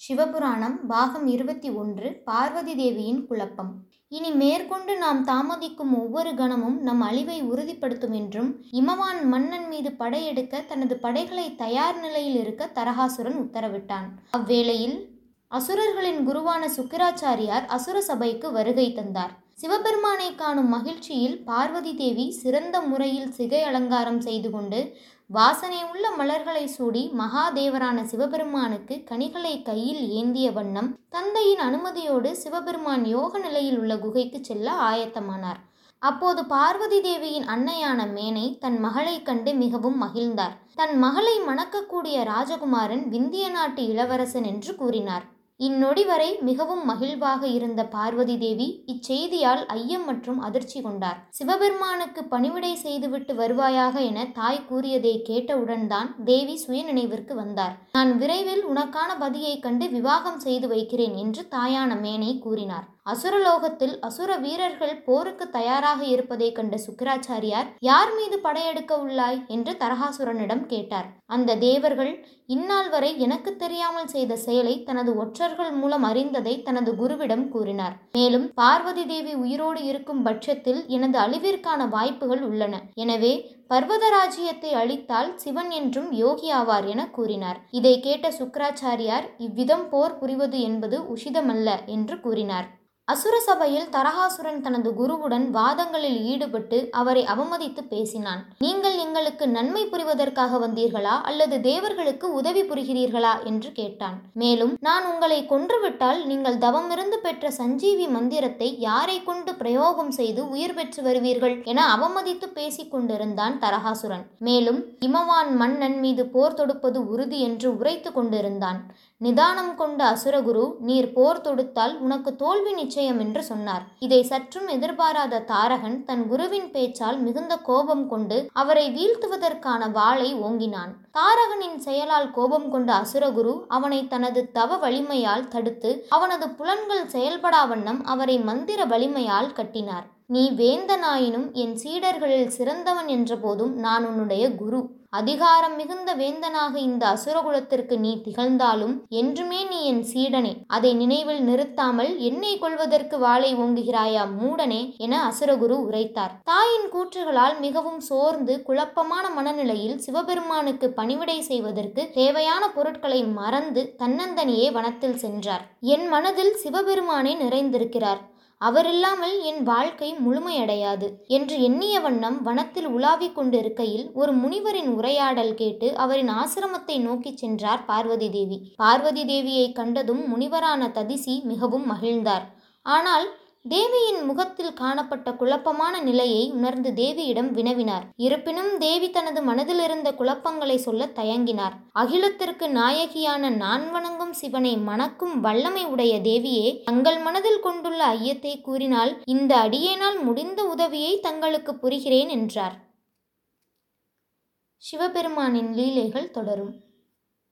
சிவபுராணம் பாகம் இருபத்தி ஒன்று பார்வதி தேவியின் குழப்பம். இனி மேற்கொண்டு நாம் தாமதிக்கும் ஒவ்வொரு கணமும் நம் அழிவை உறுதிப்படுத்தும் என்றும் இமவான் மன்னன் மீது படையெடுக்க தனது படைகளை தயார் நிலையில் இருக்க தரகாசுரன் உத்தரவிட்டான். அவ்வேளையில் அசுரர்களின் குருவான சுக்கிராச்சாரியார் அசுர சபைக்கு வருகை தந்தார். சிவபெருமானை காணும் மகிழ்ச்சியில் பார்வதி தேவி சிறந்த முறையில் சிகை அலங்காரம் செய்து கொண்டு வாசனை உள்ள மலர்களை சூடி மகாதேவரான சிவபெருமானுக்கு கனிகளை கையில் ஏந்திய வண்ணம் தந்தையின் அனுமதியோடு சிவபெருமான் யோக நிலையில் உள்ள குகைக்கு செல்ல ஆயத்தமானார். அப்போது பார்வதி தேவியின் அன்னையான மேனை தன் மகளைக் கண்டு மிகவும் மகிழ்ந்தார். தன் மகளை மணக்கக்கூடிய ராஜகுமாரன் விந்திய நாட்டு இளவரசன் என்று கூறினார். இந்நொடி வரை மிகவும் மகிழ்வாக இருந்த பார்வதி தேவி இச்செய்தியால் ஐயம் மற்றும் அதிர்ச்சி கொண்டார். சிவபெருமானுக்கு பணிவிடை செய்துவிட்டு வருவாயாக என தாய் கூறியதை கேட்டவுடன் தான் தேவி சுயநினைவிற்கு வந்தார். நான் விரைவில் உனக்கான பதியைக் கண்டு விவாகம் செய்து வைக்கிறேன் என்று தாயான மேனை கூறினார். அசுரலோகத்தில் அசுர வீரர்கள் போருக்கு தயாராக இருப்பதைக் கண்ட சுக்கராச்சாரியார் யார் மீது படையெடுக்க உள்ளாய்? என்று தரகாசுரனிடம் கேட்டார். அந்த தேவர்கள் இந்நாள் வரை எனக்கு தெரியாமல் செய்த செயலை தனது ஒற்றர்கள் மூலம் அறிந்ததை தனது குருவிடம் கூறினார். மேலும் பார்வதி தேவி உயிரோடு இருக்கும் பட்சத்தில் எனது அழிவிற்கான வாய்ப்புகள் உள்ளன. எனவே பர்வதராஜ்யத்தை அழித்தால் சிவன் என்றும் யோகி ஆவார் என கூறினார். இதை கேட்ட சுக்கராச்சாரியார் இவ்விதம் போர் புரிவது என்பது உஷிதமல்ல என்று கூறினார். அசுர சபையில் தரகாசுரன் தனது குருவுடன் வாதங்களில் ஈடுபட்டு அவரை அவமதித்து பேசினான். நீங்கள் எங்களுக்கு நன்மை புரிவதற்காக வந்தீர்களா? அல்லது தேவர்களுக்கு உதவி புரிகிறீர்களா? என்று கேட்டான். மேலும் நான் உங்களை கொன்றுவிட்டால் நீங்கள் தவமிருந்து பெற்ற சஞ்சீவி மந்திரத்தை யாரை கொண்டு பிரயோகம் செய்து உயிர் பெற்று வருவீர்கள்? என அவமதித்து பேசிக் கொண்டிருந்தான் தரகாசுரன். மேலும் இமவான் மன்னன் மீது போர் தொடுப்பது உறுதி என்று உரைத்து கொண்டிருந்தான். நிதானம் கொண்ட அசுரகுரு நீர் போர் தொடுத்தால் உனக்கு தோல்வி நிச்சயம் என்று சொன்னார். இதை சற்றும் எதிர்பாராத தாரகன் தன் குருவின் பேச்சால் மிகுந்த கோபம் கொண்டு அவரை வீழ்த்துவதற்கான வாளை ஓங்கினான். தாரகனின் செயலால் கோபம் கொண்ட அசுரகுரு அவனை தனது தவ வலிமையால் தடுத்து அவனது புலன்கள் செயல்படா வண்ணம் அவரை மந்திர வலிமையால் கட்டினார். நீ வேந்தனாயினும் என் சீடர்களில் சிறந்தவன் என்றபோதும் நான் உன்னுடைய குரு. அதிகாரம் மிகுந்த வேந்தனாக இந்த அசுரகுலத்திற்கு நீ திகழ்ந்தாலும் என்றுமே நீ என் சீடனே. அதை நினைவில் நிறுத்தாமல் என்னை கொள்வதற்கு வாளை ஓங்குகிறாயா மூடனே என அசுரகுரு உரைத்தார். தாயின் கூற்றுகளால் மிகவும் சோர்ந்து குழப்பமான மனநிலையில் சிவபெருமானுக்கு பணிவிடை செய்வதற்கு தேவையான பொருட்களை மறந்து தன்னந்தனியே வனத்தில் சென்றார். என் மனதில் சிவபெருமானே நிறைந்திருக்கிறார். அவரில்லாமல் என் வாழ்க்கை முழுமையடையாது என்று எண்ணிய வண்ணம் வனத்தில் உலாவிக் கொண்டிருக்கையில் ஒரு முனிவரின் உரையாடல் கேட்டு அவரின் ஆசிரமத்தை நோக்கிச் சென்றார் பார்வதி தேவி. பார்வதி தேவியை கண்டதும் முனிவரான ததிசி மிகவும் மகிழ்ந்தார். ஆனால் தேவியின் முகத்தில் காணப்பட்ட குழப்பமான நிலையை உணர்ந்து தேவியிடம் வினவினார். இருப்பினும் தேவி தனது மனதில் இருந்த குழப்பங்களை சொல்ல தயங்கினார். அகிலத்திற்கு நாயகியான நான் வணங்கும் சிவனை மணக்கும் வல்லமை உடைய தேவியே தங்கள் மனதில் கொண்டுள்ள ஐயத்தை கூறினால் இந்த அடியேனால் முடிந்த உதவியை தங்களுக்கு புரிகிறேன் என்றார். சிவபெருமானின் லீலைகள் தொடரும்.